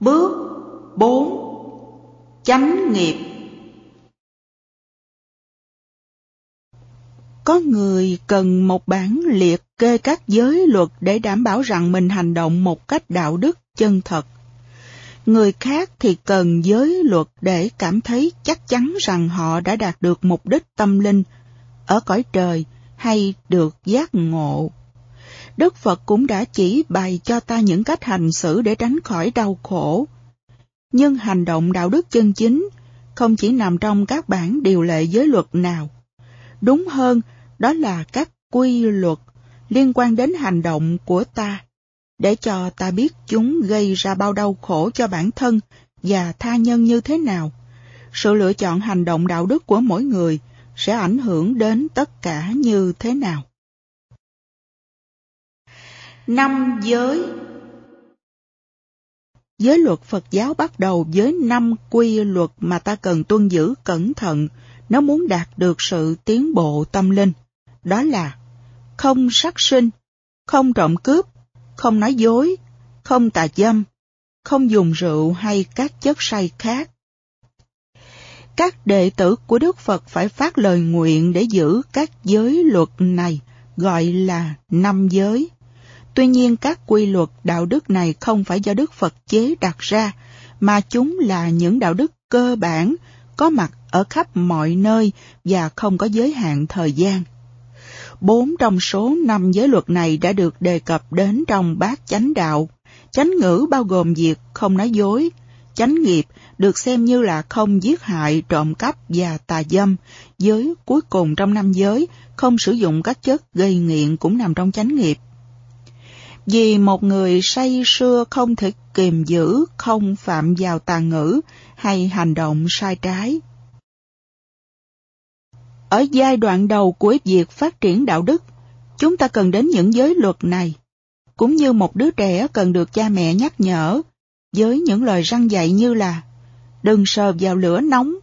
Bước 4 Chánh nghiệp Có người cần một bản liệt kê các giới luật để đảm bảo rằng mình hành động một cách đạo đức chân thật. Người khác thì cần giới luật để cảm thấy chắc chắn rằng họ đã đạt được mục đích tâm linh, ở cõi trời hay được giác ngộ. Đức Phật cũng đã chỉ bày cho ta những cách hành xử để tránh khỏi đau khổ. Nhưng hành động đạo đức chân chính không chỉ nằm trong các bản điều lệ giới luật nào. Đúng hơn, đó là các quy luật liên quan đến hành động của ta, để cho ta biết chúng gây ra bao đau khổ cho bản thân và tha nhân như thế nào. Sự lựa chọn hành động đạo đức của mỗi người sẽ ảnh hưởng đến tất cả như thế nào. Năm giới Giới luật Phật giáo bắt đầu với năm quy luật mà ta cần tuân giữ cẩn thận nếu muốn đạt được sự tiến bộ tâm linh. Đó là không sát sinh, không trộm cướp, không nói dối, không tà dâm, không dùng rượu hay các chất say khác. Các đệ tử của Đức Phật phải phát lời nguyện để giữ các giới luật này, gọi là năm giới. Tuy nhiên các quy luật đạo đức này không phải do Đức Phật chế đặt ra, mà chúng là những đạo đức cơ bản, có mặt ở khắp mọi nơi và không có giới hạn thời gian. Bốn trong số năm giới luật này đã được đề cập đến trong bát chánh đạo. Chánh ngữ bao gồm việc không nói dối, chánh nghiệp được xem như là không giết hại, trộm cắp và tà dâm. Giới cuối cùng trong năm giới, không sử dụng các chất gây nghiện cũng nằm trong chánh nghiệp. Vì một người say sưa không thể kiềm giữ, không phạm vào tà ngữ hay hành động sai trái. Ở giai đoạn đầu của việc phát triển đạo đức, chúng ta cần đến những giới luật này, cũng như một đứa trẻ cần được cha mẹ nhắc nhở, với những lời răng dạy như là đừng sờ vào lửa nóng.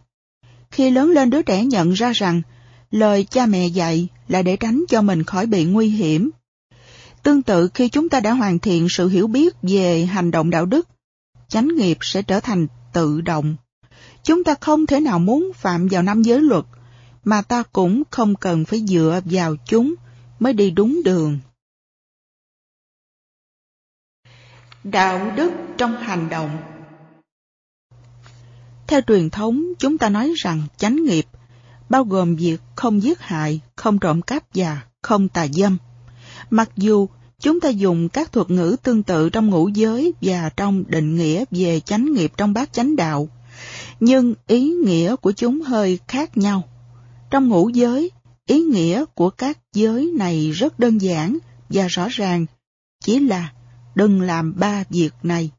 Khi lớn lên đứa trẻ nhận ra rằng lời cha mẹ dạy là để tránh cho mình khỏi bị nguy hiểm. Tương tự khi chúng ta đã hoàn thiện sự hiểu biết về hành động đạo đức, chánh nghiệp sẽ trở thành tự động. Chúng ta không thể nào muốn phạm vào năm giới luật, mà ta cũng không cần phải dựa vào chúng mới đi đúng đường. Đạo đức trong hành động Theo truyền thống, chúng ta nói rằng chánh nghiệp bao gồm việc không giết hại, không trộm cắp và không tà dâm. Mặc dù chúng ta dùng các thuật ngữ tương tự trong ngũ giới và trong định nghĩa về chánh nghiệp trong bát chánh đạo, nhưng ý nghĩa của chúng hơi khác nhau. Trong ngũ giới, ý nghĩa của các giới này rất đơn giản và rõ ràng, chỉ là đừng làm ba việc này.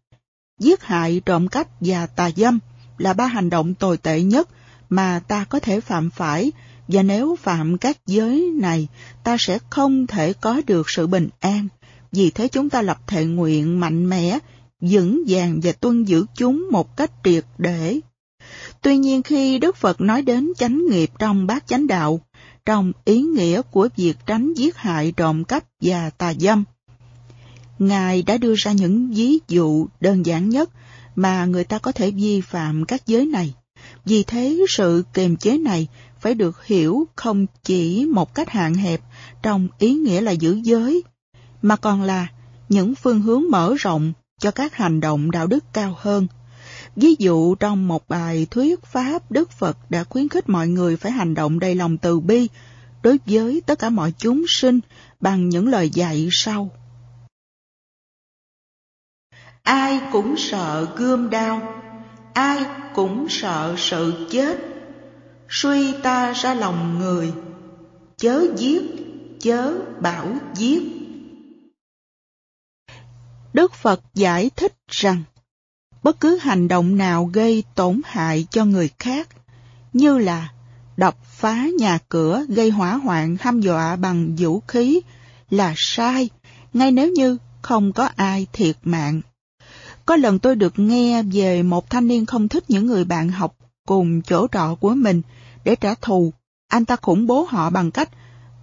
Giết hại, trộm cắp và tà dâm là ba hành động tồi tệ nhất mà ta có thể phạm phải và nếu phạm các giới này, ta sẽ không thể có được sự bình an. Vì thế chúng ta lập thệ nguyện mạnh mẽ, vững vàng và tuân giữ chúng một cách triệt để. Tuy nhiên khi Đức Phật nói đến chánh nghiệp trong bát chánh đạo, trong ý nghĩa của việc tránh giết hại trộm cắp và tà dâm, Ngài đã đưa ra những ví dụ đơn giản nhất mà người ta có thể vi phạm các giới này. Vì thế sự kiềm chế này phải được hiểu không chỉ một cách hạn hẹp trong ý nghĩa là giữ giới, mà còn là những phương hướng mở rộng cho các hành động đạo đức cao hơn. Ví dụ trong một bài thuyết pháp Đức Phật đã khuyến khích mọi người phải hành động đầy lòng từ bi đối với tất cả mọi chúng sinh bằng những lời dạy sau. Ai cũng sợ gươm đao, ai cũng sợ sự chết. Suy ta ra lòng người, chớ giết, chớ bảo giết. Đức Phật giải thích rằng, bất cứ hành động nào gây tổn hại cho người khác, như là đập phá nhà cửa, gây hỏa hoạn, hăm dọa bằng vũ khí, là sai, ngay nếu như không có ai thiệt mạng. Có lần tôi được nghe về một thanh niên không thích những người bạn học cùng chỗ trọ của mình để trả thù. Anh ta khủng bố họ bằng cách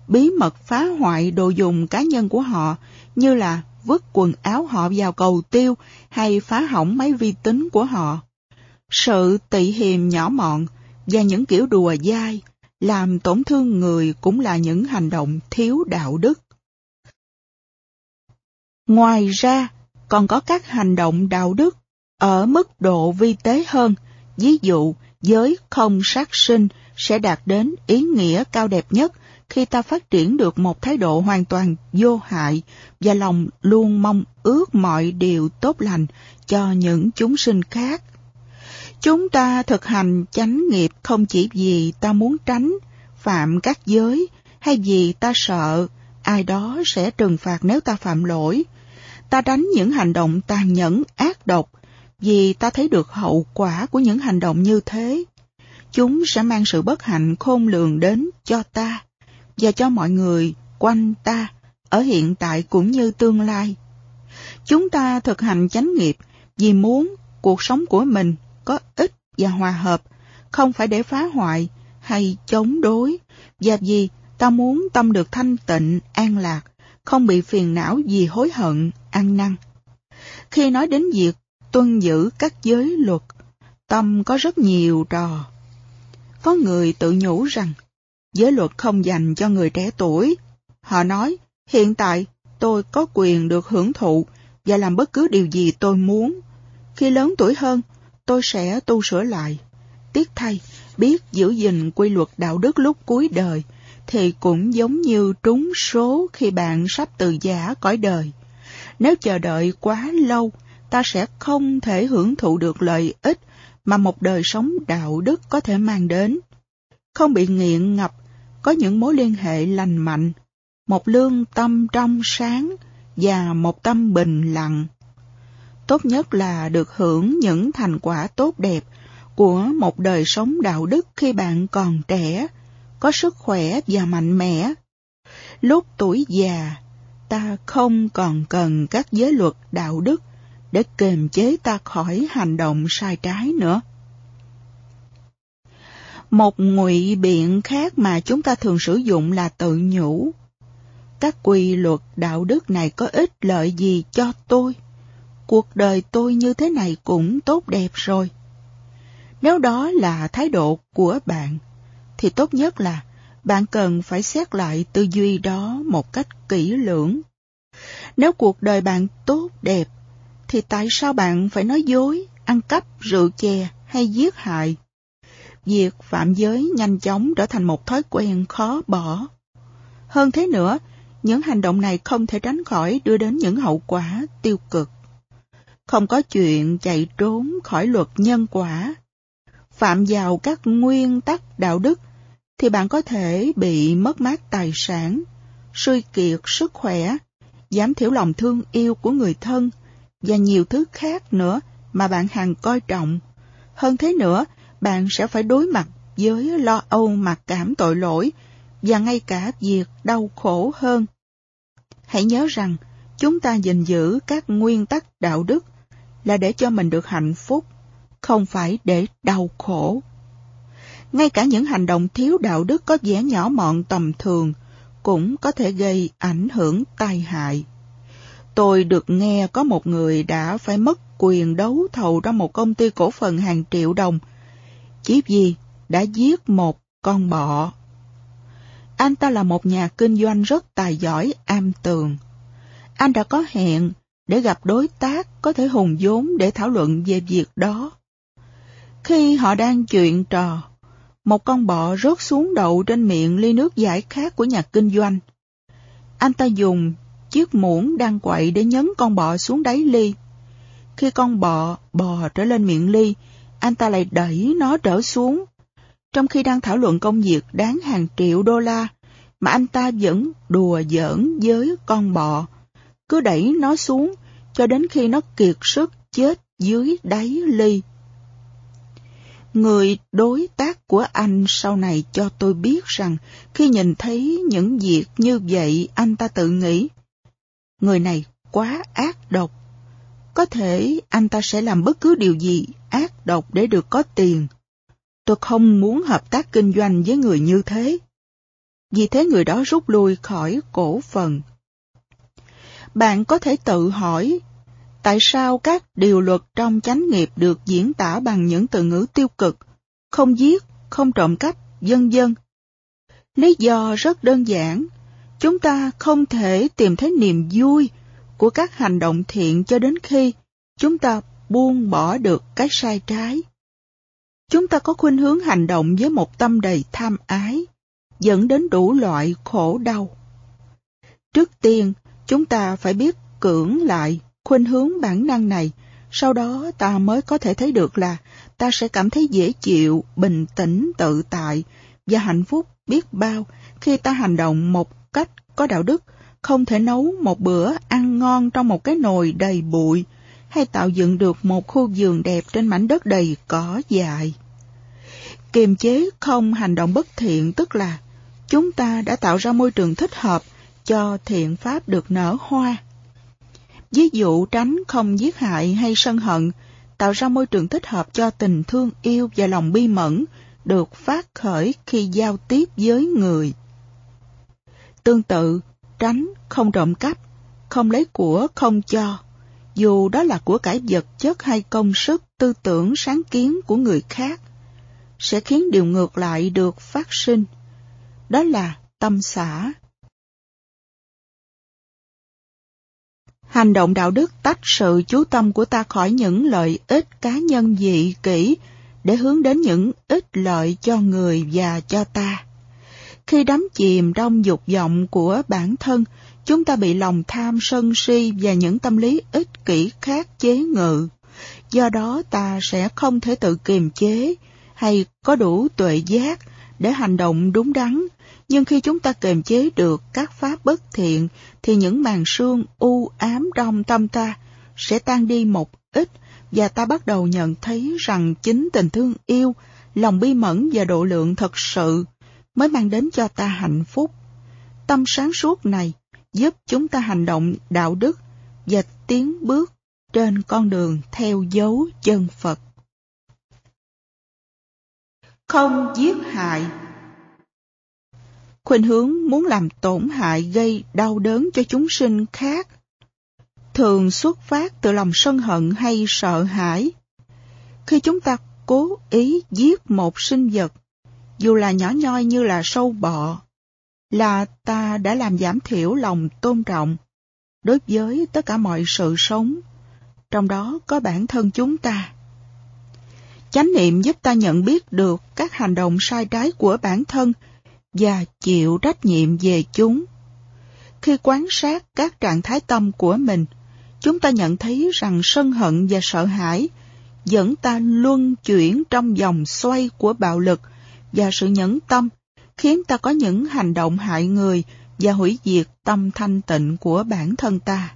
bí mật phá hoại đồ dùng cá nhân của họ như là vứt quần áo họ vào cầu tiêu hay phá hỏng máy vi tính của họ. Sự tị hiềm nhỏ mọn và những kiểu đùa dai làm tổn thương người cũng là những hành động thiếu đạo đức. Ngoài ra, còn có các hành động đạo đức ở mức độ vi tế hơn, ví dụ giới không sát sinh sẽ đạt đến ý nghĩa cao đẹp nhất khi ta phát triển được một thái độ hoàn toàn vô hại và lòng luôn mong ước mọi điều tốt lành cho những chúng sinh khác. Chúng ta thực hành chánh nghiệp không chỉ vì ta muốn tránh phạm các giới hay vì ta sợ ai đó sẽ trừng phạt nếu ta phạm lỗi. Ta tránh những hành động tàn nhẫn ác độc vì ta thấy được hậu quả của những hành động như thế. Chúng sẽ mang sự bất hạnh khôn lường đến cho ta và cho mọi người quanh ta ở hiện tại cũng như tương lai. Chúng ta thực hành chánh nghiệp vì muốn cuộc sống của mình có ích và hòa hợp, không phải để phá hoại hay chống đối, và vì ta muốn tâm được thanh tịnh, an lạc, không bị phiền não vì hối hận, ăn năn. Khi nói đến việc tuân giữ các giới luật, tâm có rất nhiều trò. Có người tự nhủ rằng, giới luật không dành cho người trẻ tuổi. Họ nói, hiện tại tôi có quyền được hưởng thụ và làm bất cứ điều gì tôi muốn. Khi lớn tuổi hơn, tôi sẽ tu sửa lại. Tiếc thay, biết giữ gìn quy luật đạo đức lúc cuối đời, thì cũng giống như trúng số khi bạn sắp từ giả cõi đời. Nếu chờ đợi quá lâu, ta sẽ không thể hưởng thụ được lợi ích mà một đời sống đạo đức có thể mang đến. Không bị nghiện ngập, có những mối liên hệ lành mạnh, một lương tâm trong sáng và một tâm bình lặng. Tốt nhất là được hưởng những thành quả tốt đẹp của một đời sống đạo đức khi bạn còn trẻ, có sức khỏe và mạnh mẽ. Lúc tuổi già, ta không còn cần các giới luật đạo đức để kềm chế ta khỏi hành động sai trái nữa. Một ngụy biện khác mà chúng ta thường sử dụng là tự nhủ. Các quy luật đạo đức này có ích lợi gì cho tôi? Cuộc đời tôi như thế này cũng tốt đẹp rồi. Nếu đó là thái độ của bạn, thì tốt nhất là bạn cần phải xét lại tư duy đó một cách kỹ lưỡng. Nếu cuộc đời bạn tốt đẹp, thì tại sao bạn phải nói dối, ăn cắp, rượu chè hay giết hại? Việc phạm giới nhanh chóng trở thành một thói quen khó bỏ. Hơn thế nữa, những hành động này không thể tránh khỏi đưa đến những hậu quả tiêu cực. Không có chuyện chạy trốn khỏi luật nhân quả phạm vào các nguyên tắc đạo đức, thì bạn có thể bị mất mát tài sản, suy kiệt sức khỏe, giảm thiểu lòng thương yêu của người thân và nhiều thứ khác nữa mà bạn hằng coi trọng. Hơn thế nữa, bạn sẽ phải đối mặt với lo âu mặc cảm tội lỗi và ngay cả việc đau khổ hơn. Hãy nhớ rằng, chúng ta gìn giữ các nguyên tắc đạo đức là để cho mình được hạnh phúc không phải để đau khổ. Ngay cả những hành động thiếu đạo đức có vẻ nhỏ mọn tầm thường cũng có thể gây ảnh hưởng tai hại. Tôi được nghe có một người đã phải mất quyền đấu thầu trong một công ty cổ phần hàng triệu đồng, chỉ vì đã giết một con bọ. Anh ta là một nhà kinh doanh rất tài giỏi am tường. Anh đã có hẹn để gặp đối tác có thể hùng vốn để thảo luận về việc đó. Khi họ đang chuyện trò, một con bọ rớt xuống đậu trên miệng ly nước giải khát của nhà kinh doanh. Anh ta dùng chiếc muỗng đang quậy để nhấn con bọ xuống đáy ly. Khi con bọ bò trở lên miệng ly, anh ta lại đẩy nó trở xuống. Trong khi đang thảo luận công việc đáng hàng triệu đô la, mà anh ta vẫn đùa giỡn với con bọ, cứ đẩy nó xuống cho đến khi nó kiệt sức chết dưới đáy ly. Người đối tác của anh sau này cho tôi biết rằng khi nhìn thấy những việc như vậy anh ta tự nghĩ người này quá ác độc. Có thể anh ta sẽ làm bất cứ điều gì ác độc để được có tiền. Tôi không muốn hợp tác kinh doanh với người như thế. Vì thế người đó rút lui khỏi cổ phần. bạn có thể tự hỏi tại sao các điều luật trong chánh nghiệp được diễn tả bằng những từ ngữ tiêu cực, không giết, không trộm cắp, vân vân. Lý do rất đơn giản, chúng ta không thể tìm thấy niềm vui của các hành động thiện cho đến khi chúng ta buông bỏ được cái sai trái. Chúng ta có khuynh hướng hành động với một tâm đầy tham ái, dẫn đến đủ loại khổ đau. Trước tiên, chúng ta phải biết cưỡng lại khuynh hướng bản năng này, sau đó ta mới có thể thấy được là ta sẽ cảm thấy dễ chịu, bình tĩnh, tự tại và hạnh phúc biết bao khi ta hành động một cách có đạo đức, không thể nấu một bữa ăn ngon trong một cái nồi đầy bụi, hay tạo dựng được một khu vườn đẹp trên mảnh đất đầy cỏ dại. Kiềm chế không hành động bất thiện tức là chúng ta đã tạo ra môi trường thích hợp cho thiện pháp được nở hoa. Ví dụ tránh không giết hại hay sân hận, tạo ra môi trường thích hợp cho tình thương yêu và lòng bi mẫn được phát khởi khi giao tiếp với người. Tương tự, tránh không trộm cắp, không lấy của không cho, dù đó là của cải vật chất hay công sức tư tưởng sáng kiến của người khác, sẽ khiến điều ngược lại được phát sinh. Đó là tâm xã. Hành động đạo đức tách sự chú tâm của ta khỏi những lợi ích cá nhân dị kỷ để hướng đến những ích lợi cho người và cho ta. Khi đắm chìm trong dục vọng của bản thân, chúng ta bị lòng tham sân si và những tâm lý ích kỷ khác chế ngự. Do đó ta sẽ không thể tự kiềm chế hay có đủ tuệ giác để hành động đúng đắn. Nhưng khi chúng ta kiềm chế được các pháp bất thiện thì những màn sương u ám trong tâm ta sẽ tan đi một ít và ta bắt đầu nhận thấy rằng chính tình thương yêu, lòng bi mẫn và độ lượng thật sự mới mang đến cho ta hạnh phúc. Tâm sáng suốt này giúp chúng ta hành động đạo đức và tiến bước trên con đường theo dấu chân Phật. Không giết hại Khuynh hướng muốn làm tổn hại gây đau đớn cho chúng sinh khác thường xuất phát từ lòng sân hận hay sợ hãi. Khi chúng ta cố ý giết một sinh vật, dù là nhỏ nhoi như là sâu bọ, là ta đã làm giảm thiểu lòng tôn trọng đối với tất cả mọi sự sống, trong đó có bản thân chúng ta. Chánh niệm giúp ta nhận biết được các hành động sai trái của bản thân và chịu trách nhiệm về chúng. Khi quan sát các trạng thái tâm của mình, chúng ta nhận thấy rằng sân hận và sợ hãi dẫn ta luân chuyển trong dòng xoay của bạo lực và sự nhẫn tâm, khiến ta có những hành động hại người và hủy diệt tâm thanh tịnh của bản thân ta.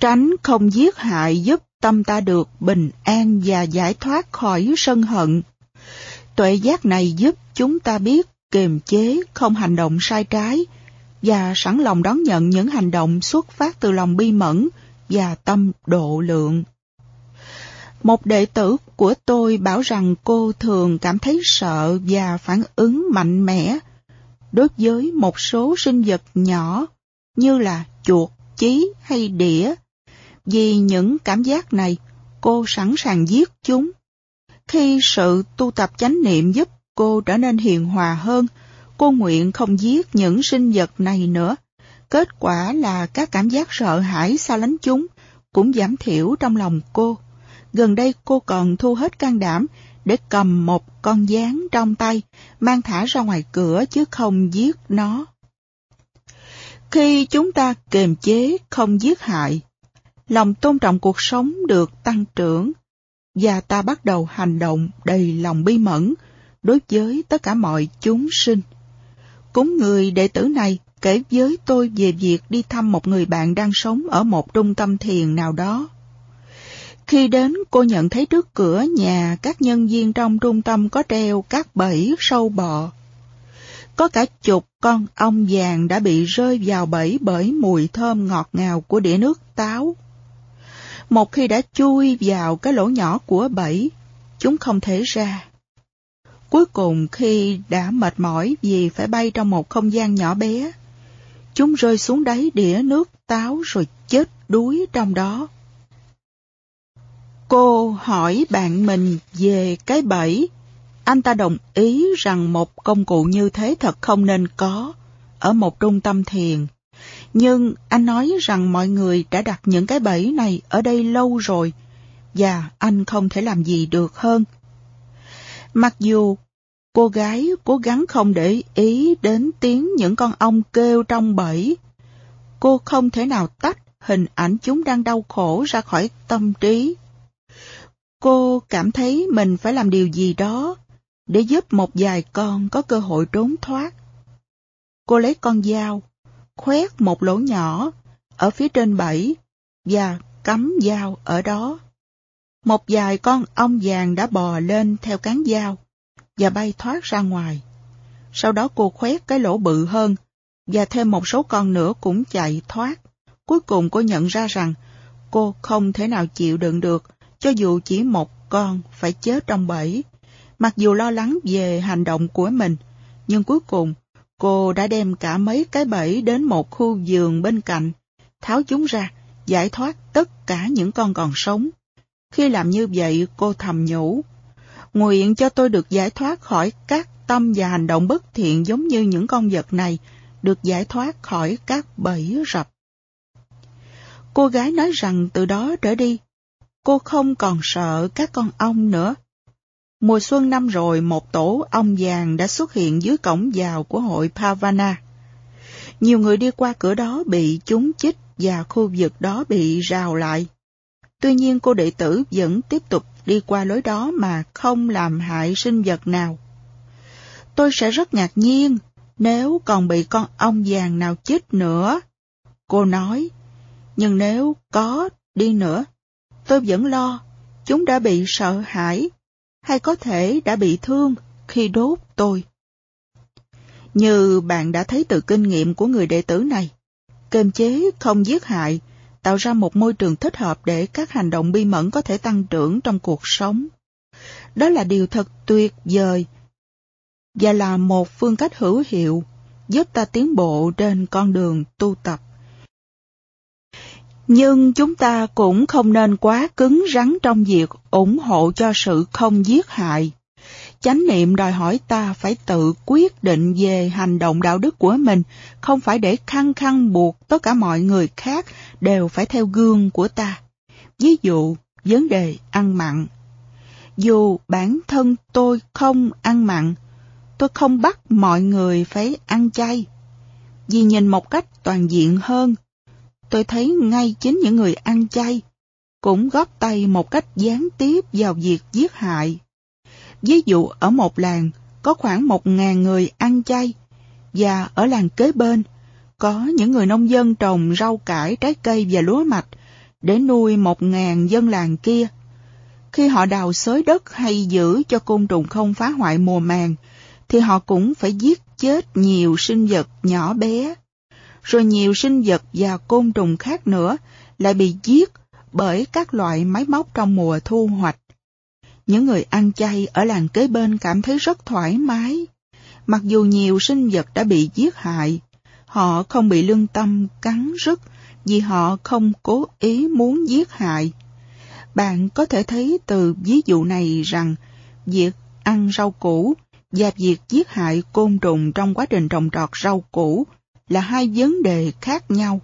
Tránh không giết hại giúp tâm ta được bình an và giải thoát khỏi sân hận. Tuệ giác này giúp chúng ta biết kiềm chế không hành động sai trái, và sẵn lòng đón nhận những hành động xuất phát từ lòng bi mẫn và tâm độ lượng. Một đệ tử của tôi bảo rằng cô thường cảm thấy sợ và phản ứng mạnh mẽ đối với một số sinh vật nhỏ như là chuột, chí hay đĩa. Vì những cảm giác này, cô sẵn sàng giết chúng. Khi sự tu tập chánh niệm giúp cô trở nên hiền hòa hơn, cô nguyện không giết những sinh vật này nữa. Kết quả là các cảm giác sợ hãi xa lánh chúng cũng giảm thiểu trong lòng cô. Gần đây cô còn thu hết can đảm để cầm một con gián trong tay, mang thả ra ngoài cửa chứ không giết nó. Khi chúng ta kiềm chế không giết hại, lòng tôn trọng cuộc sống được tăng trưởng và ta bắt đầu hành động đầy lòng bi mẫn đối với tất cả mọi chúng sinh. Cúng người đệ tử này kể với tôi về việc đi thăm một người bạn đang sống ở một trung tâm thiền nào đó. Khi đến, cô nhận thấy trước cửa nhà các nhân viên trong trung tâm có treo các bẫy sâu bọ. Có cả chục con ong vàng đã bị rơi vào bẫy bởi mùi thơm ngọt ngào của đĩa nước táo. Một khi đã chui vào cái lỗ nhỏ của bẫy, chúng không thể ra. Cuối cùng khi đã mệt mỏi vì phải bay trong một không gian nhỏ bé, chúng rơi xuống đáy đĩa nước táo rồi chết đuối trong đó. Cô hỏi bạn mình về cái bẫy. Anh ta đồng ý rằng một công cụ như thế thật không nên có ở một trung tâm thiền. Nhưng anh nói rằng mọi người đã đặt những cái bẫy này ở đây lâu rồi và anh không thể làm gì được hơn. Mặc dù cô gái cố gắng không để ý đến tiếng những con ong kêu trong bẫy, cô không thể nào tách hình ảnh chúng đang đau khổ ra khỏi tâm trí. Cô cảm thấy mình phải làm điều gì đó để giúp một vài con có cơ hội trốn thoát. Cô lấy con dao, khoét một lỗ nhỏ ở phía trên bẫy và cắm dao ở đó. Một vài con ong vàng đã bò lên theo cán dao và bay thoát ra ngoài. Sau đó cô khoét cái lỗ bự hơn và thêm một số con nữa cũng chạy thoát. Cuối cùng cô nhận ra rằng cô không thể nào chịu đựng được cho dù chỉ một con phải chết trong bẫy. Mặc dù lo lắng về hành động của mình, nhưng cuối cùng cô đã đem cả mấy cái bẫy đến một khu vườn bên cạnh, tháo chúng ra, giải thoát tất cả những con còn sống. Khi làm như vậy, cô thầm nhủ, nguyện cho tôi được giải thoát khỏi các tâm và hành động bất thiện giống như những con vật này, được giải thoát khỏi các bẫy rập. Cô gái nói rằng từ đó trở đi, cô không còn sợ các con ong nữa. Mùa xuân năm rồi, một tổ ong vàng đã xuất hiện dưới cổng vào của hội Pavana. Nhiều người đi qua cửa đó bị chúng chích và khu vực đó bị rào lại. Tuy nhiên cô đệ tử vẫn tiếp tục đi qua lối đó mà không làm hại sinh vật nào. Tôi sẽ rất ngạc nhiên nếu còn bị con ong vàng nào chích nữa. Cô nói, nhưng nếu có đi nữa, tôi vẫn lo chúng đã bị sợ hãi hay có thể đã bị thương khi đốt tôi. Như bạn đã thấy từ kinh nghiệm của người đệ tử này, kềm chế không giết hại tạo ra một môi trường thích hợp để các hành động bi mẫn có thể tăng trưởng trong cuộc sống. Đó là điều thật tuyệt vời và là một phương cách hữu hiệu giúp ta tiến bộ trên con đường tu tập. Nhưng chúng ta cũng không nên quá cứng rắn trong việc ủng hộ cho sự không giết hại. Chánh niệm đòi hỏi ta phải tự quyết định về hành động đạo đức của mình, không phải để khăng khăng buộc tất cả mọi người khác đều phải theo gương của ta. Ví dụ, vấn đề ăn mặn. Dù bản thân tôi không ăn mặn, tôi không bắt mọi người phải ăn chay. Vì nhìn một cách toàn diện hơn, tôi thấy ngay chính những người ăn chay cũng góp tay một cách gián tiếp vào việc giết hại. Ví dụ ở một làng có khoảng một ngàn người ăn chay và ở làng kế bên có những người nông dân trồng rau cải, trái cây và lúa mạch để nuôi một ngàn dân làng kia. Khi họ đào xới đất hay giữ cho côn trùng không phá hoại mùa màng, thì họ cũng phải giết chết nhiều sinh vật nhỏ bé. Rồi nhiều sinh vật và côn trùng khác nữa lại bị giết bởi các loại máy móc trong mùa thu hoạch. Những người ăn chay ở làng kế bên cảm thấy rất thoải mái. Mặc dù nhiều sinh vật đã bị giết hại, họ không bị lương tâm cắn rứt vì họ không cố ý muốn giết hại. Bạn có thể thấy từ ví dụ này rằng việc ăn rau củ và việc giết hại côn trùng trong quá trình trồng trọt rau củ là hai vấn đề khác nhau.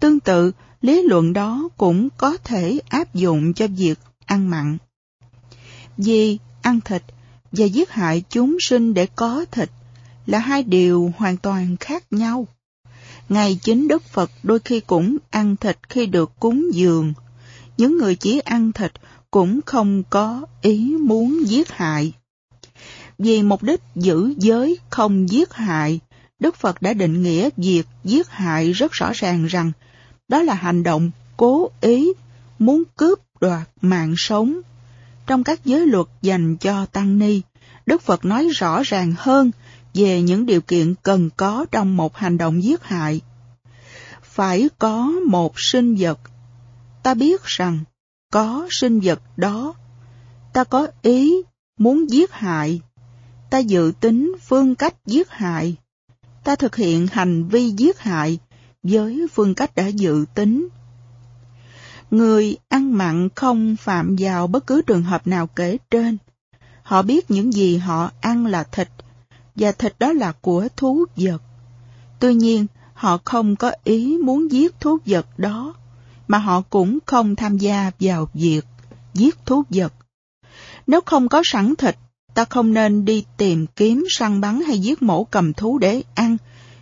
Tương tự, lý luận đó cũng có thể áp dụng cho việc ăn mặn. Vì ăn thịt và giết hại chúng sinh để có thịt là hai điều hoàn toàn khác nhau. Ngày chính Đức Phật đôi khi cũng ăn thịt khi được cúng dường. Những người chỉ ăn thịt cũng không có ý muốn giết hại. Vì mục đích giữ giới không giết hại, Đức Phật đã định nghĩa việc giết hại rất rõ ràng rằng đó là hành động cố ý muốn cướp đoạt mạng sống. Trong các giới luật dành cho Tăng Ni, Đức Phật nói rõ ràng hơn về những điều kiện cần có trong một hành động giết hại. Phải có một sinh vật. Ta biết rằng có sinh vật đó. Ta có ý muốn giết hại. Ta dự tính phương cách giết hại. Ta thực hiện hành vi giết hại với phương cách đã dự tính. Người ăn mặn không phạm vào bất cứ trường hợp nào kể trên. Họ biết những gì họ ăn là thịt, và thịt đó là của thú vật. Tuy nhiên, họ không có ý muốn giết thú vật đó, mà họ cũng không tham gia vào việc giết thú vật. Nếu không có sẵn thịt, ta không nên đi tìm kiếm săn bắn hay giết mổ cầm thú để ăn,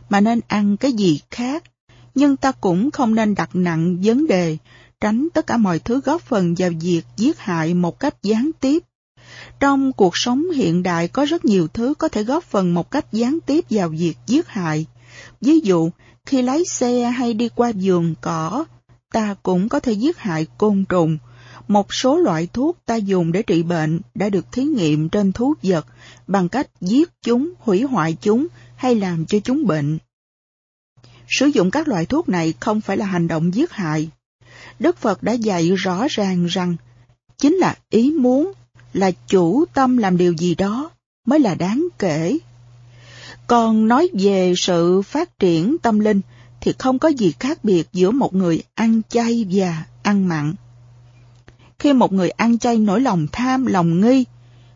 mà nên ăn cái gì khác. Nhưng ta cũng không nên đặt nặng vấn đề, tránh tất cả mọi thứ góp phần vào việc giết hại một cách gián tiếp. Trong cuộc sống hiện đại có rất nhiều thứ có thể góp phần một cách gián tiếp vào việc giết hại. Ví dụ, khi lái xe hay đi qua vườn cỏ, ta cũng có thể giết hại côn trùng. Một số loại thuốc ta dùng để trị bệnh đã được thí nghiệm trên thú vật bằng cách giết chúng, hủy hoại chúng hay làm cho chúng bệnh. Sử dụng các loại thuốc này không phải là hành động giết hại. Đức Phật đã dạy rõ ràng rằng chính là ý muốn, là chủ tâm làm điều gì đó mới là đáng kể. Còn nói về sự phát triển tâm linh thì không có gì khác biệt giữa một người ăn chay và ăn mặn. Khi một người ăn chay nổi lòng tham, lòng nghi,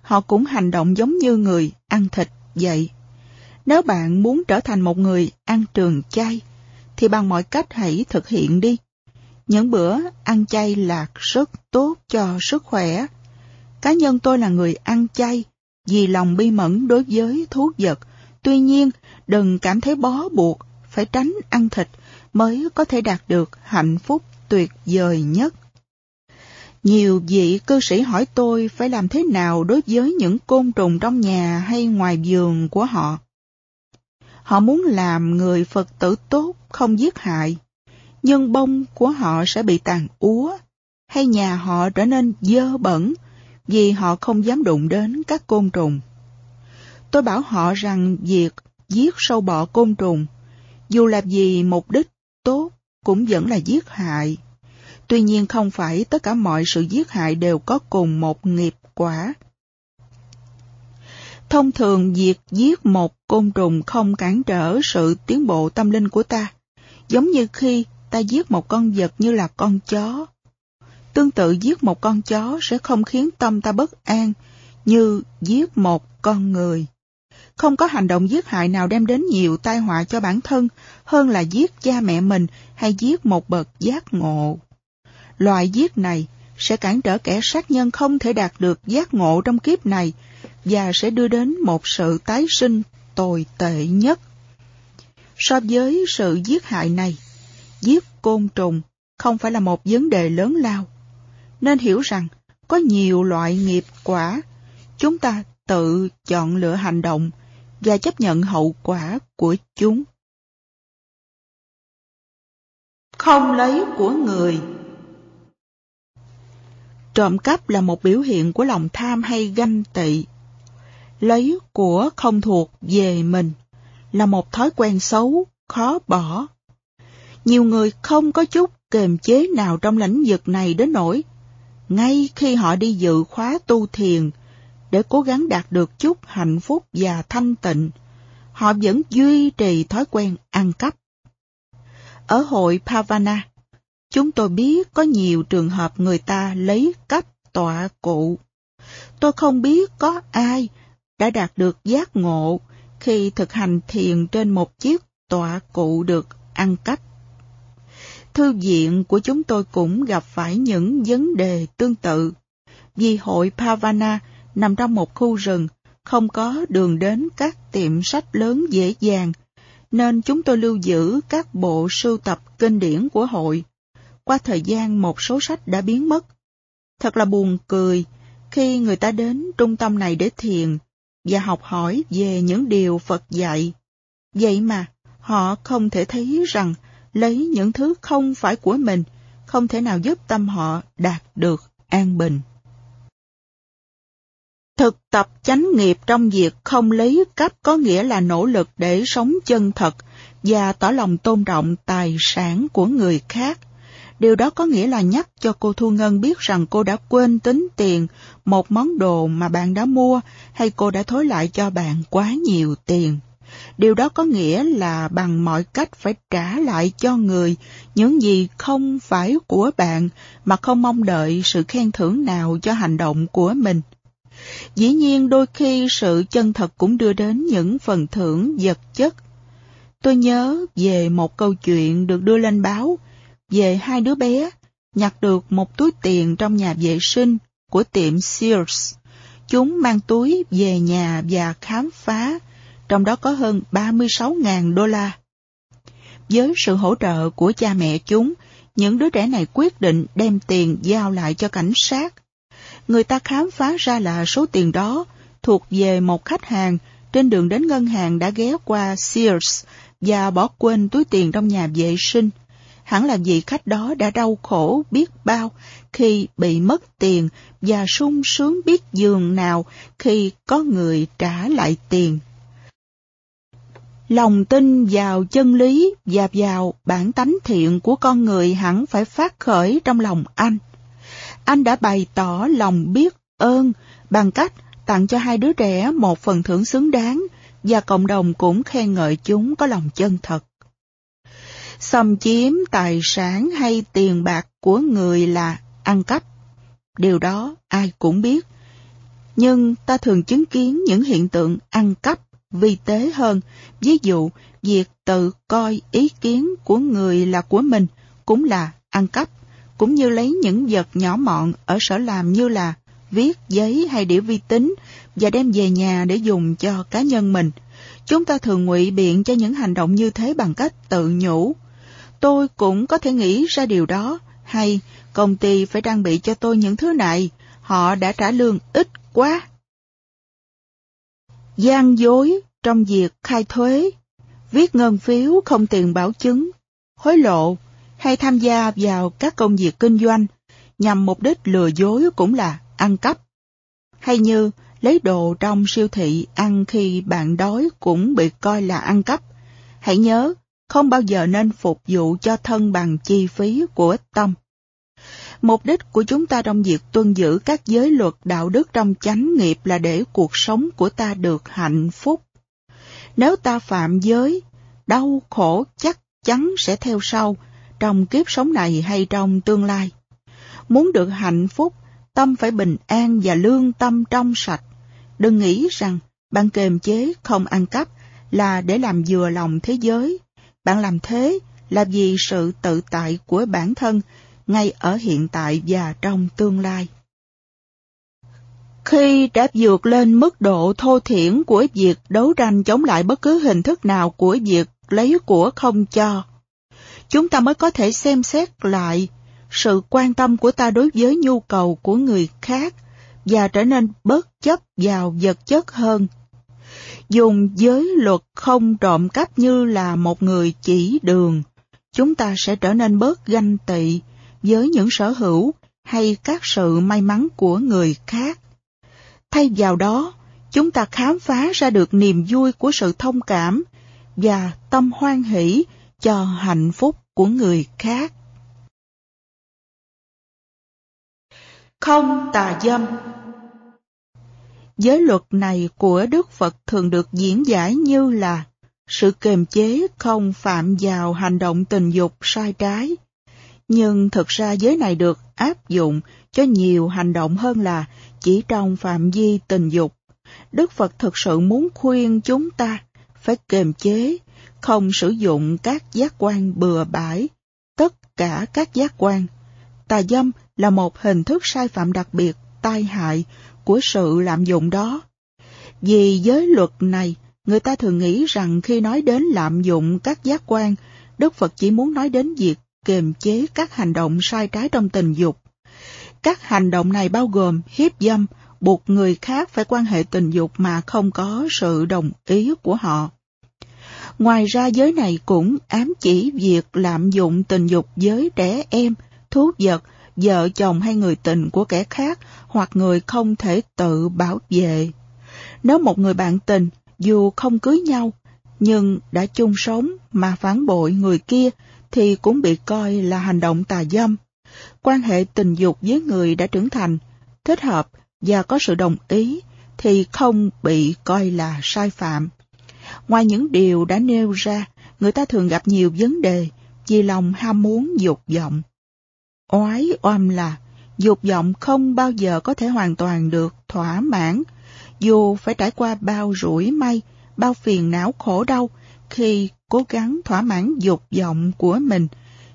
họ cũng hành động giống như người ăn thịt vậy. Nếu bạn muốn trở thành một người ăn trường chay, thì bằng mọi cách hãy thực hiện đi. Những bữa ăn chay là rất tốt cho sức khỏe. Cá nhân tôi là người ăn chay vì lòng bi mẫn đối với thú vật. Tuy nhiên, đừng cảm thấy bó buộc, phải tránh ăn thịt mới có thể đạt được hạnh phúc tuyệt vời nhất. Nhiều vị cư sĩ hỏi tôi phải làm thế nào đối với những côn trùng trong nhà hay ngoài vườn của họ. Họ muốn làm người Phật tử tốt, không giết hại, nhưng bông của họ sẽ bị tàn úa, hay nhà họ trở nên dơ bẩn vì họ không dám đụng đến các côn trùng. Tôi bảo họ rằng việc giết sâu bọ côn trùng, dù là vì mục đích tốt, cũng vẫn là giết hại. Tuy nhiên không phải tất cả mọi sự giết hại đều có cùng một nghiệp quả. Thông thường việc giết một côn trùng không cản trở sự tiến bộ tâm linh của ta, giống như khi ta giết một con vật như là con chó. Tương tự giết một con chó sẽ không khiến tâm ta bất an như giết một con người. Không có hành động giết hại nào đem đến nhiều tai họa cho bản thân hơn là giết cha mẹ mình hay giết một bậc giác ngộ. Loại giết này sẽ cản trở kẻ sát nhân không thể đạt được giác ngộ trong kiếp này và sẽ đưa đến một sự tái sinh tồi tệ nhất. So với sự giết hại này, giết côn trùng không phải là một vấn đề lớn lao. Nên hiểu rằng có nhiều loại nghiệp quả, chúng ta tự chọn lựa hành động và chấp nhận hậu quả của chúng. Không lấy của người Trộm cắp là một biểu hiện của lòng tham hay ganh tị. Lấy của không thuộc về mình là một thói quen xấu, khó bỏ. Nhiều người không có chút kềm chế nào trong lĩnh vực này đến nỗi ngay khi họ đi dự khóa tu thiền để cố gắng đạt được chút hạnh phúc và thanh tịnh, họ vẫn duy trì thói quen ăn cắp. Ở hội Pavana, chúng tôi biết có nhiều trường hợp người ta lấy cấp tọa cụ. Tôi không biết có ai đã đạt được giác ngộ khi thực hành thiền trên một chiếc tọa cụ được ăn cắp. Thư viện của chúng tôi cũng gặp phải những vấn đề tương tự. Vì hội Pavana nằm trong một khu rừng, không có đường đến các tiệm sách lớn dễ dàng, nên chúng tôi lưu giữ các bộ sưu tập kinh điển của hội. Qua thời gian một số sách đã biến mất. Thật là buồn cười khi người ta đến trung tâm này để thiền và học hỏi về những điều Phật dạy. Vậy mà, họ không thể thấy rằng lấy những thứ không phải của mình không thể nào giúp tâm họ đạt được an bình. Thực tập chánh nghiệp trong việc không lấy cấp có nghĩa là nỗ lực để sống chân thật và tỏ lòng tôn trọng tài sản của người khác. Điều đó có nghĩa là nhắc cho cô Thu Ngân biết rằng cô đã quên tính tiền một món đồ mà bạn đã mua, hay cô đã thối lại cho bạn quá nhiều tiền. Điều đó có nghĩa là bằng mọi cách phải trả lại cho người những gì không phải của bạn, mà không mong đợi sự khen thưởng nào cho hành động của mình. Dĩ nhiên, đôi khi sự chân thật cũng đưa đến những phần thưởng vật chất. Tôi nhớ về một câu chuyện được đưa lên báo về hai đứa bé nhặt được một túi tiền trong nhà vệ sinh của tiệm Sears. Chúng mang túi về nhà và khám phá, trong đó có hơn 36.000 đô la. Với sự hỗ trợ của cha mẹ chúng, những đứa trẻ này quyết định đem tiền giao lại cho cảnh sát. Người ta khám phá ra là số tiền đó thuộc về một khách hàng trên đường đến ngân hàng đã ghé qua Sears và bỏ quên túi tiền trong nhà vệ sinh hẳn là vị khách đó đã đau khổ biết bao khi bị mất tiền và sung sướng biết giường nào khi có người trả lại tiền. Lòng tin vào chân lý và vào bản tánh thiện của con người hẳn phải phát khởi trong lòng anh. Anh đã bày tỏ lòng biết ơn bằng cách tặng cho hai đứa trẻ một phần thưởng xứng đáng và cộng đồng cũng khen ngợi chúng có lòng chân thật xâm chiếm tài sản hay tiền bạc của người là ăn cắp. Điều đó ai cũng biết. Nhưng ta thường chứng kiến những hiện tượng ăn cắp vi tế hơn, ví dụ việc tự coi ý kiến của người là của mình cũng là ăn cắp, cũng như lấy những vật nhỏ mọn ở sở làm như là viết, giấy hay đĩa vi tính và đem về nhà để dùng cho cá nhân mình. Chúng ta thường ngụy biện cho những hành động như thế bằng cách tự nhủ tôi cũng có thể nghĩ ra điều đó, hay công ty phải trang bị cho tôi những thứ này, họ đã trả lương ít quá. gian dối trong việc khai thuế, viết ngân phiếu không tiền bảo chứng, hối lộ hay tham gia vào các công việc kinh doanh nhằm mục đích lừa dối cũng là ăn cắp. Hay như lấy đồ trong siêu thị ăn khi bạn đói cũng bị coi là ăn cắp. Hãy nhớ, không bao giờ nên phục vụ cho thân bằng chi phí của tâm. Mục đích của chúng ta trong việc tuân giữ các giới luật đạo đức trong chánh nghiệp là để cuộc sống của ta được hạnh phúc. Nếu ta phạm giới, đau khổ chắc chắn sẽ theo sau, trong kiếp sống này hay trong tương lai. Muốn được hạnh phúc, tâm phải bình an và lương tâm trong sạch. Đừng nghĩ rằng bạn kềm chế không ăn cắp là để làm vừa lòng thế giới bạn làm thế là vì sự tự tại của bản thân ngay ở hiện tại và trong tương lai. Khi đã vượt lên mức độ thô thiển của việc đấu tranh chống lại bất cứ hình thức nào của việc lấy của không cho, chúng ta mới có thể xem xét lại sự quan tâm của ta đối với nhu cầu của người khác và trở nên bớt chấp vào vật chất hơn dùng giới luật không trộm cắp như là một người chỉ đường, chúng ta sẽ trở nên bớt ganh tị với những sở hữu hay các sự may mắn của người khác. Thay vào đó, chúng ta khám phá ra được niềm vui của sự thông cảm và tâm hoan hỷ cho hạnh phúc của người khác. Không tà dâm Giới luật này của Đức Phật thường được diễn giải như là sự kềm chế không phạm vào hành động tình dục sai trái. Nhưng thực ra giới này được áp dụng cho nhiều hành động hơn là chỉ trong phạm vi tình dục. Đức Phật thực sự muốn khuyên chúng ta phải kềm chế, không sử dụng các giác quan bừa bãi, tất cả các giác quan. Tà dâm là một hình thức sai phạm đặc biệt, tai hại của sự lạm dụng đó. Vì giới luật này, người ta thường nghĩ rằng khi nói đến lạm dụng các giác quan, Đức Phật chỉ muốn nói đến việc kiềm chế các hành động sai trái trong tình dục. Các hành động này bao gồm hiếp dâm, buộc người khác phải quan hệ tình dục mà không có sự đồng ý của họ. Ngoài ra giới này cũng ám chỉ việc lạm dụng tình dục với trẻ em, thú vật, vợ chồng hay người tình của kẻ khác hoặc người không thể tự bảo vệ. Nếu một người bạn tình dù không cưới nhau nhưng đã chung sống mà phản bội người kia thì cũng bị coi là hành động tà dâm. Quan hệ tình dục với người đã trưởng thành, thích hợp và có sự đồng ý thì không bị coi là sai phạm. Ngoài những điều đã nêu ra, người ta thường gặp nhiều vấn đề vì lòng ham muốn dục vọng. Oái oăm là dục vọng không bao giờ có thể hoàn toàn được thỏa mãn, dù phải trải qua bao rủi may, bao phiền não khổ đau khi cố gắng thỏa mãn dục vọng của mình,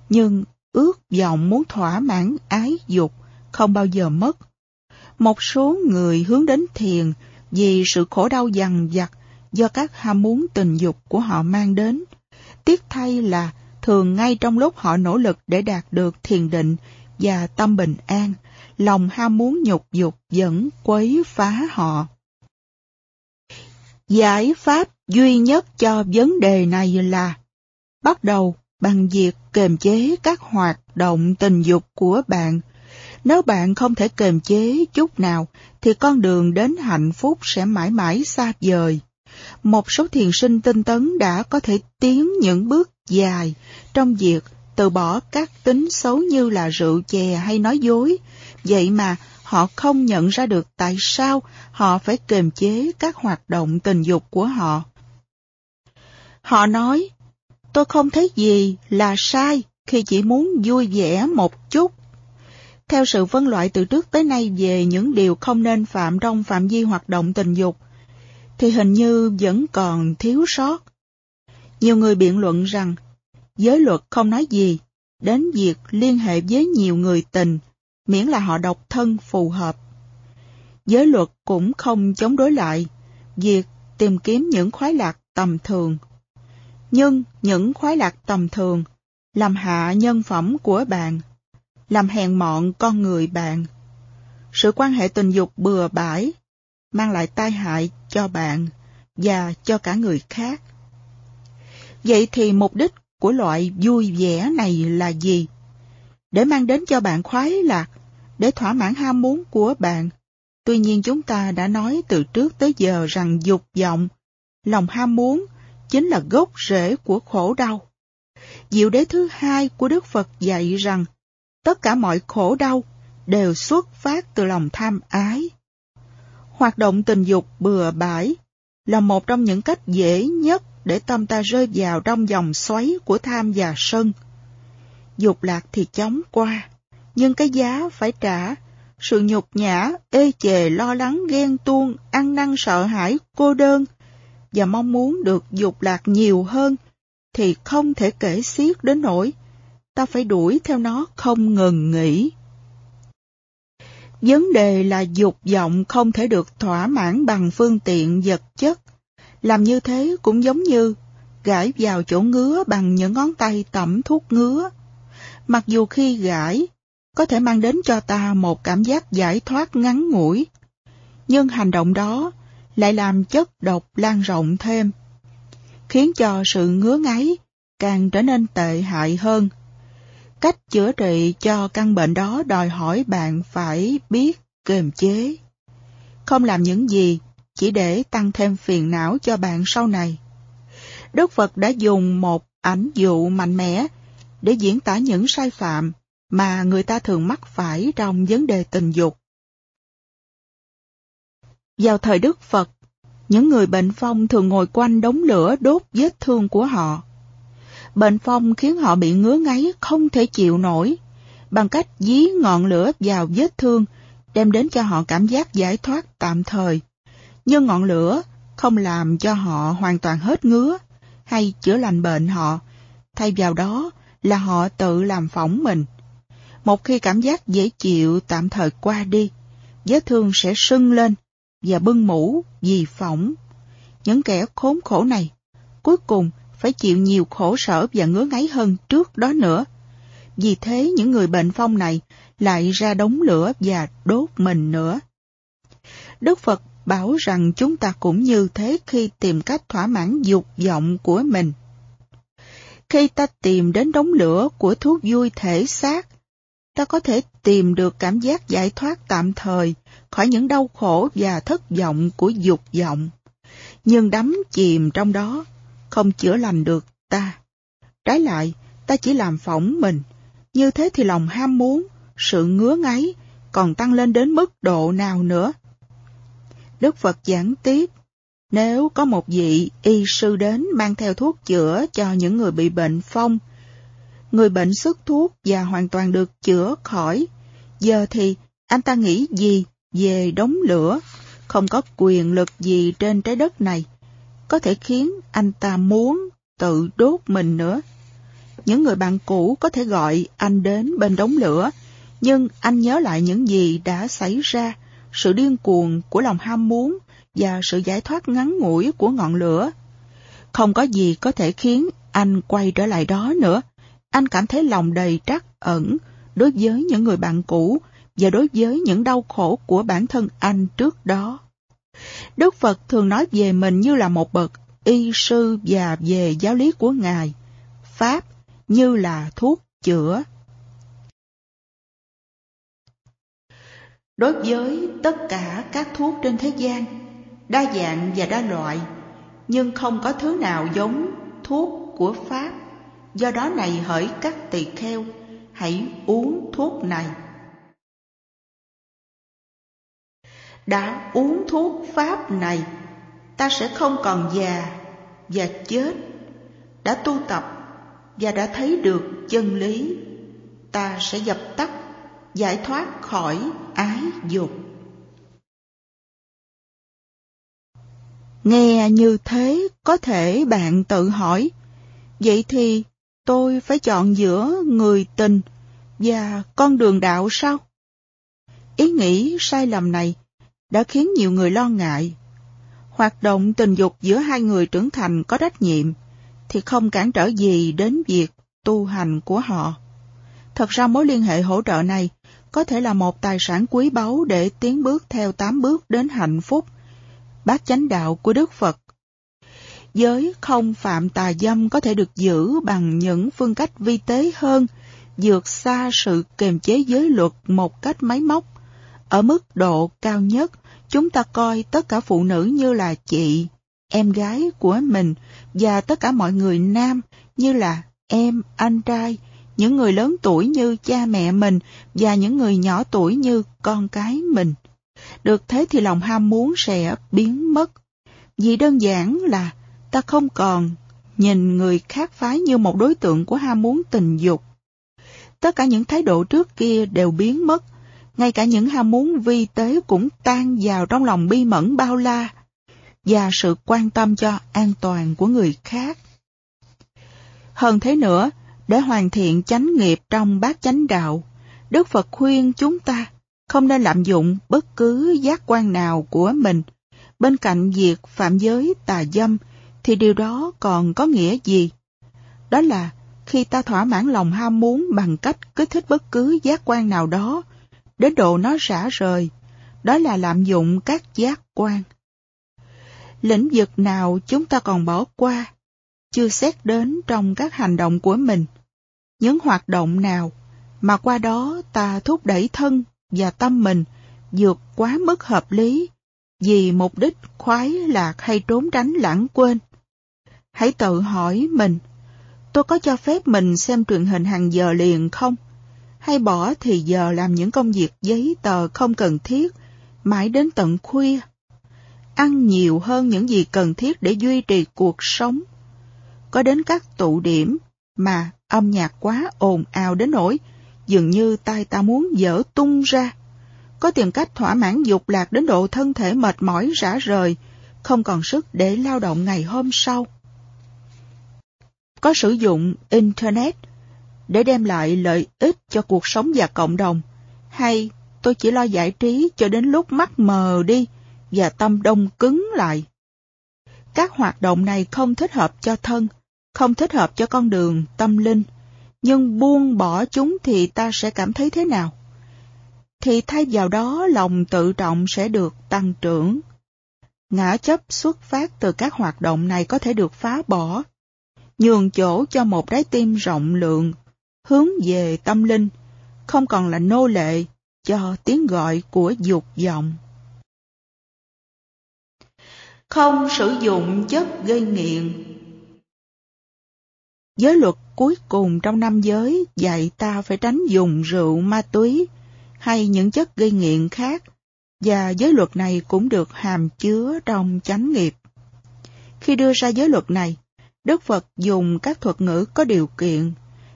nhưng ước vọng muốn thỏa mãn ái dục không bao giờ mất. Một số người hướng đến thiền vì sự khổ đau dằn vặt do các ham muốn tình dục của họ mang đến. Tiếc thay là thường ngay trong lúc họ nỗ lực để đạt được thiền định và tâm bình an, lòng ham muốn nhục dục vẫn quấy phá họ. Giải pháp duy nhất cho vấn đề này là bắt đầu bằng việc kềm chế các hoạt động tình dục của bạn. Nếu bạn không thể kềm chế chút nào, thì con đường đến hạnh phúc sẽ mãi mãi xa vời. Một số thiền sinh tinh tấn đã có thể tiến những bước dài trong việc từ bỏ các tính xấu như là rượu chè hay nói dối. Vậy mà họ không nhận ra được tại sao họ phải kiềm chế các hoạt động tình dục của họ. Họ nói, tôi không thấy gì là sai khi chỉ muốn vui vẻ một chút. Theo sự phân loại từ trước tới nay về những điều không nên phạm trong phạm vi hoạt động tình dục, thì hình như vẫn còn thiếu sót. Nhiều người biện luận rằng giới luật không nói gì đến việc liên hệ với nhiều người tình, miễn là họ độc thân phù hợp. Giới luật cũng không chống đối lại việc tìm kiếm những khoái lạc tầm thường. Nhưng những khoái lạc tầm thường làm hạ nhân phẩm của bạn, làm hèn mọn con người bạn. Sự quan hệ tình dục bừa bãi mang lại tai hại cho bạn và cho cả người khác. Vậy thì mục đích của loại vui vẻ này là gì? Để mang đến cho bạn khoái lạc, để thỏa mãn ham muốn của bạn. Tuy nhiên chúng ta đã nói từ trước tới giờ rằng dục vọng, lòng ham muốn chính là gốc rễ của khổ đau. Diệu đế thứ hai của Đức Phật dạy rằng tất cả mọi khổ đau đều xuất phát từ lòng tham ái. Hoạt động tình dục bừa bãi là một trong những cách dễ nhất để tâm ta rơi vào trong dòng xoáy của tham và sân. Dục lạc thì chóng qua, nhưng cái giá phải trả, sự nhục nhã, ê chề, lo lắng, ghen tuông, ăn năn sợ hãi, cô đơn, và mong muốn được dục lạc nhiều hơn, thì không thể kể xiết đến nỗi ta phải đuổi theo nó không ngừng nghỉ. Vấn đề là dục vọng không thể được thỏa mãn bằng phương tiện vật chất. Làm như thế cũng giống như gãi vào chỗ ngứa bằng những ngón tay tẩm thuốc ngứa. Mặc dù khi gãi, có thể mang đến cho ta một cảm giác giải thoát ngắn ngủi, nhưng hành động đó lại làm chất độc lan rộng thêm, khiến cho sự ngứa ngáy càng trở nên tệ hại hơn. Cách chữa trị cho căn bệnh đó đòi hỏi bạn phải biết kiềm chế. Không làm những gì chỉ để tăng thêm phiền não cho bạn sau này. Đức Phật đã dùng một ảnh dụ mạnh mẽ để diễn tả những sai phạm mà người ta thường mắc phải trong vấn đề tình dục. Vào thời Đức Phật, những người bệnh phong thường ngồi quanh đống lửa đốt vết thương của họ. Bệnh phong khiến họ bị ngứa ngáy không thể chịu nổi, bằng cách dí ngọn lửa vào vết thương, đem đến cho họ cảm giác giải thoát tạm thời. Nhưng ngọn lửa không làm cho họ hoàn toàn hết ngứa hay chữa lành bệnh họ, thay vào đó là họ tự làm phỏng mình. Một khi cảm giác dễ chịu tạm thời qua đi, vết thương sẽ sưng lên và bưng mũ vì phỏng. Những kẻ khốn khổ này cuối cùng phải chịu nhiều khổ sở và ngứa ngáy hơn trước đó nữa. Vì thế những người bệnh phong này lại ra đống lửa và đốt mình nữa. Đức Phật bảo rằng chúng ta cũng như thế khi tìm cách thỏa mãn dục vọng của mình. Khi ta tìm đến đống lửa của thuốc vui thể xác, ta có thể tìm được cảm giác giải thoát tạm thời khỏi những đau khổ và thất vọng của dục vọng. Nhưng đắm chìm trong đó không chữa lành được ta. Trái lại, ta chỉ làm phỏng mình. Như thế thì lòng ham muốn, sự ngứa ngáy còn tăng lên đến mức độ nào nữa. Đức Phật giảng tiếp, Nếu có một vị y sư đến mang theo thuốc chữa cho những người bị bệnh phong, người bệnh xuất thuốc và hoàn toàn được chữa khỏi, giờ thì anh ta nghĩ gì về đống lửa, không có quyền lực gì trên trái đất này, có thể khiến anh ta muốn tự đốt mình nữa. Những người bạn cũ có thể gọi anh đến bên đống lửa, nhưng anh nhớ lại những gì đã xảy ra, sự điên cuồng của lòng ham muốn và sự giải thoát ngắn ngủi của ngọn lửa. Không có gì có thể khiến anh quay trở lại đó nữa. Anh cảm thấy lòng đầy trắc ẩn đối với những người bạn cũ và đối với những đau khổ của bản thân anh trước đó. Đức Phật thường nói về mình như là một bậc y sư và về giáo lý của Ngài. Pháp như là thuốc chữa. Đối với tất cả các thuốc trên thế gian, đa dạng và đa loại, nhưng không có thứ nào giống thuốc của Pháp. Do đó này hỡi các tỳ kheo, hãy uống thuốc này. Đã uống thuốc Pháp này, ta sẽ không còn già và chết. Đã tu tập và đã thấy được chân lý, ta sẽ dập tắt, giải thoát khỏi ái dục. Nghe như thế, có thể bạn tự hỏi, vậy thì tôi phải chọn giữa người tình và con đường đạo sao? Ý nghĩ sai lầm này đã khiến nhiều người lo ngại. Hoạt động tình dục giữa hai người trưởng thành có trách nhiệm thì không cản trở gì đến việc tu hành của họ. Thật ra mối liên hệ hỗ trợ này có thể là một tài sản quý báu để tiến bước theo tám bước đến hạnh phúc, bát chánh đạo của Đức Phật. Giới không phạm tà dâm có thể được giữ bằng những phương cách vi tế hơn, vượt xa sự kềm chế giới luật một cách máy móc. Ở mức độ cao nhất, chúng ta coi tất cả phụ nữ như là chị, em gái của mình và tất cả mọi người nam như là em, anh trai, những người lớn tuổi như cha mẹ mình và những người nhỏ tuổi như con cái mình. Được thế thì lòng ham muốn sẽ biến mất. Vì đơn giản là ta không còn nhìn người khác phái như một đối tượng của ham muốn tình dục. Tất cả những thái độ trước kia đều biến mất, ngay cả những ham muốn vi tế cũng tan vào trong lòng bi mẫn bao la và sự quan tâm cho an toàn của người khác. Hơn thế nữa, để hoàn thiện chánh nghiệp trong bát chánh đạo, Đức Phật khuyên chúng ta không nên lạm dụng bất cứ giác quan nào của mình. Bên cạnh việc phạm giới tà dâm, thì điều đó còn có nghĩa gì? Đó là khi ta thỏa mãn lòng ham muốn bằng cách kích thích bất cứ giác quan nào đó, đến độ nó rã rời, đó là lạm dụng các giác quan lĩnh vực nào chúng ta còn bỏ qua, chưa xét đến trong các hành động của mình. Những hoạt động nào mà qua đó ta thúc đẩy thân và tâm mình vượt quá mức hợp lý vì mục đích khoái lạc hay trốn tránh lãng quên. Hãy tự hỏi mình, tôi có cho phép mình xem truyền hình hàng giờ liền không? Hay bỏ thì giờ làm những công việc giấy tờ không cần thiết, mãi đến tận khuya? ăn nhiều hơn những gì cần thiết để duy trì cuộc sống. Có đến các tụ điểm mà âm nhạc quá ồn ào đến nỗi dường như tai ta muốn dở tung ra. Có tìm cách thỏa mãn dục lạc đến độ thân thể mệt mỏi rã rời, không còn sức để lao động ngày hôm sau. Có sử dụng Internet để đem lại lợi ích cho cuộc sống và cộng đồng, hay tôi chỉ lo giải trí cho đến lúc mắt mờ đi, và tâm đông cứng lại. Các hoạt động này không thích hợp cho thân, không thích hợp cho con đường tâm linh, nhưng buông bỏ chúng thì ta sẽ cảm thấy thế nào? Thì thay vào đó lòng tự trọng sẽ được tăng trưởng. Ngã chấp xuất phát từ các hoạt động này có thể được phá bỏ, nhường chỗ cho một trái tim rộng lượng, hướng về tâm linh, không còn là nô lệ cho tiếng gọi của dục vọng không sử dụng chất gây nghiện. Giới luật cuối cùng trong năm giới dạy ta phải tránh dùng rượu ma túy hay những chất gây nghiện khác, và giới luật này cũng được hàm chứa trong chánh nghiệp. Khi đưa ra giới luật này, Đức Phật dùng các thuật ngữ có điều kiện.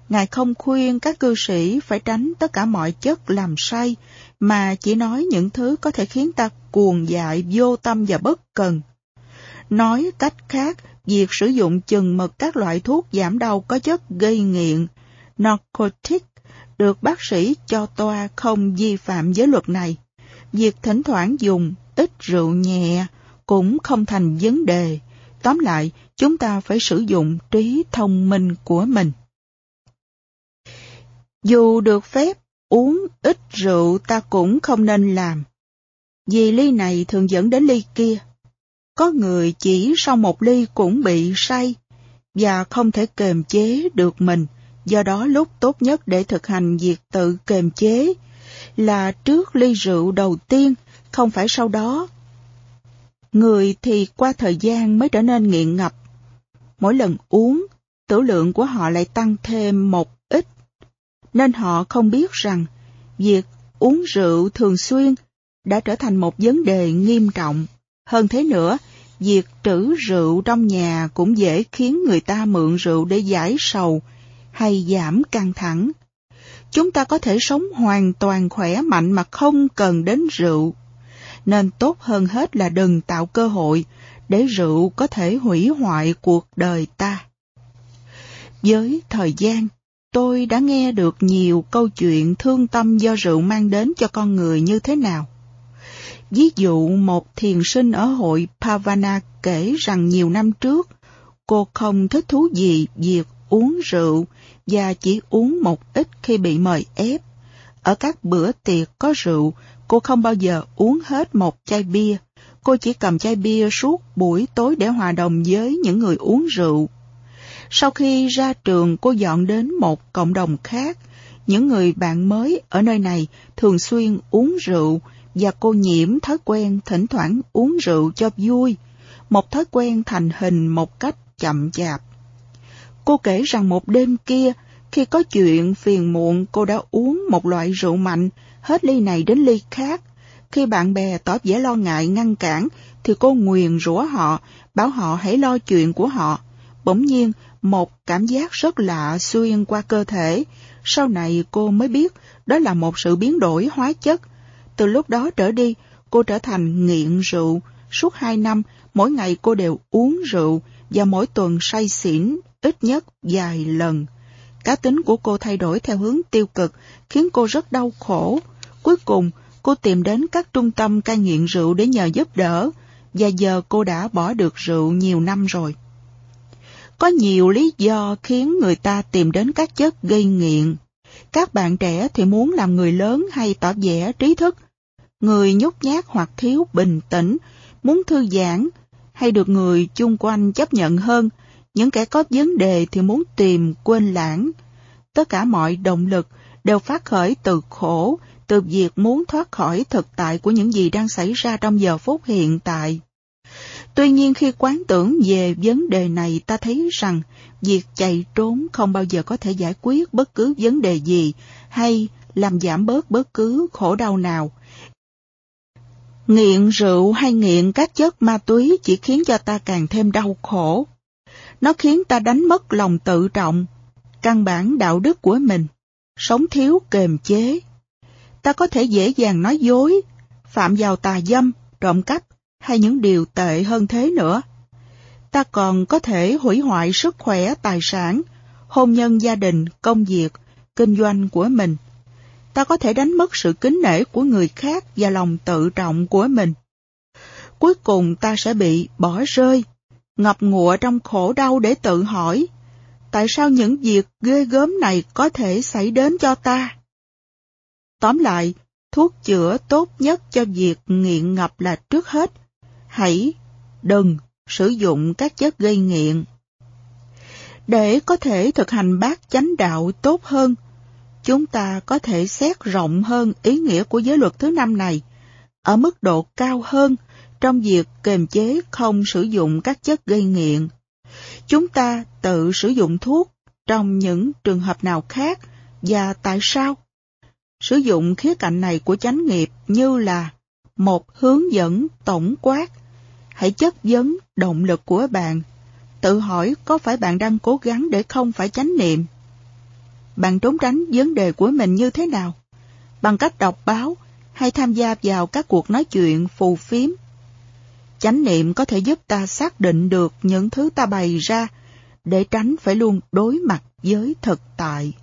Ngài không khuyên các cư sĩ phải tránh tất cả mọi chất làm say, mà chỉ nói những thứ có thể khiến ta cuồng dại, vô tâm và bất cần. Nói cách khác, việc sử dụng chừng mực các loại thuốc giảm đau có chất gây nghiện, narcotic, được bác sĩ cho toa không vi phạm giới luật này. Việc thỉnh thoảng dùng ít rượu nhẹ cũng không thành vấn đề. Tóm lại, chúng ta phải sử dụng trí thông minh của mình. Dù được phép uống ít rượu ta cũng không nên làm. Vì ly này thường dẫn đến ly kia. Có người chỉ sau một ly cũng bị say và không thể kềm chế được mình. Do đó lúc tốt nhất để thực hành việc tự kềm chế là trước ly rượu đầu tiên, không phải sau đó. Người thì qua thời gian mới trở nên nghiện ngập. Mỗi lần uống, tử lượng của họ lại tăng thêm một. Nên họ không biết rằng việc uống rượu thường xuyên đã trở thành một vấn đề nghiêm trọng. Hơn thế nữa, việc trữ rượu trong nhà cũng dễ khiến người ta mượn rượu để giải sầu hay giảm căng thẳng. Chúng ta có thể sống hoàn toàn khỏe mạnh mà không cần đến rượu. Nên tốt hơn hết là đừng tạo cơ hội để rượu có thể hủy hoại cuộc đời ta. Với thời gian, tôi đã nghe được nhiều câu chuyện thương tâm do rượu mang đến cho con người như thế nào. Ví dụ một thiền sinh ở hội Pavana kể rằng nhiều năm trước, cô không thích thú gì việc uống rượu và chỉ uống một ít khi bị mời ép. Ở các bữa tiệc có rượu, cô không bao giờ uống hết một chai bia. Cô chỉ cầm chai bia suốt buổi tối để hòa đồng với những người uống rượu. Sau khi ra trường, cô dọn đến một cộng đồng khác. Những người bạn mới ở nơi này thường xuyên uống rượu và cô nhiễm thói quen thỉnh thoảng uống rượu cho vui. Một thói quen thành hình một cách chậm chạp. Cô kể rằng một đêm kia, khi có chuyện phiền muộn, cô đã uống một loại rượu mạnh, hết ly này đến ly khác. Khi bạn bè tỏ vẻ lo ngại ngăn cản, thì cô nguyền rủa họ, bảo họ hãy lo chuyện của họ. Bỗng nhiên, một cảm giác rất lạ xuyên qua cơ thể. Sau này cô mới biết đó là một sự biến đổi hóa chất. Từ lúc đó trở đi, cô trở thành nghiện rượu. Suốt hai năm, mỗi ngày cô đều uống rượu và mỗi tuần say xỉn ít nhất vài lần. Cá tính của cô thay đổi theo hướng tiêu cực, khiến cô rất đau khổ. Cuối cùng, cô tìm đến các trung tâm cai nghiện rượu để nhờ giúp đỡ, và giờ cô đã bỏ được rượu nhiều năm rồi. Có nhiều lý do khiến người ta tìm đến các chất gây nghiện. Các bạn trẻ thì muốn làm người lớn hay tỏ vẻ trí thức. Người nhút nhát hoặc thiếu bình tĩnh, muốn thư giãn, hay được người chung quanh chấp nhận hơn, những kẻ có vấn đề thì muốn tìm quên lãng. Tất cả mọi động lực đều phát khởi từ khổ, từ việc muốn thoát khỏi thực tại của những gì đang xảy ra trong giờ phút hiện tại. Tuy nhiên khi quán tưởng về vấn đề này ta thấy rằng việc chạy trốn không bao giờ có thể giải quyết bất cứ vấn đề gì hay làm giảm bớt bất cứ khổ đau nào. Nghiện rượu hay nghiện các chất ma túy chỉ khiến cho ta càng thêm đau khổ. Nó khiến ta đánh mất lòng tự trọng, căn bản đạo đức của mình, sống thiếu kềm chế. Ta có thể dễ dàng nói dối, phạm vào tà dâm, trộm cắp hay những điều tệ hơn thế nữa. Ta còn có thể hủy hoại sức khỏe, tài sản, hôn nhân gia đình, công việc, kinh doanh của mình. Ta có thể đánh mất sự kính nể của người khác và lòng tự trọng của mình. Cuối cùng ta sẽ bị bỏ rơi ngập ngụa trong khổ đau để tự hỏi, tại sao những việc ghê gớm này có thể xảy đến cho ta? Tóm lại, thuốc chữa tốt nhất cho việc nghiện ngập là trước hết, hãy đừng sử dụng các chất gây nghiện. Để có thể thực hành bát chánh đạo tốt hơn, chúng ta có thể xét rộng hơn ý nghĩa của giới luật thứ năm này, ở mức độ cao hơn trong việc kềm chế không sử dụng các chất gây nghiện. Chúng ta tự sử dụng thuốc trong những trường hợp nào khác và tại sao? Sử dụng khía cạnh này của chánh nghiệp như là một hướng dẫn tổng quát, Hãy chất vấn động lực của bạn. Tự hỏi có phải bạn đang cố gắng để không phải chánh niệm? Bạn trốn tránh vấn đề của mình như thế nào? Bằng cách đọc báo hay tham gia vào các cuộc nói chuyện, phù phiếm. Chánh niệm có thể giúp ta xác định được những thứ ta bày ra để tránh phải luôn đối mặt với thực tại.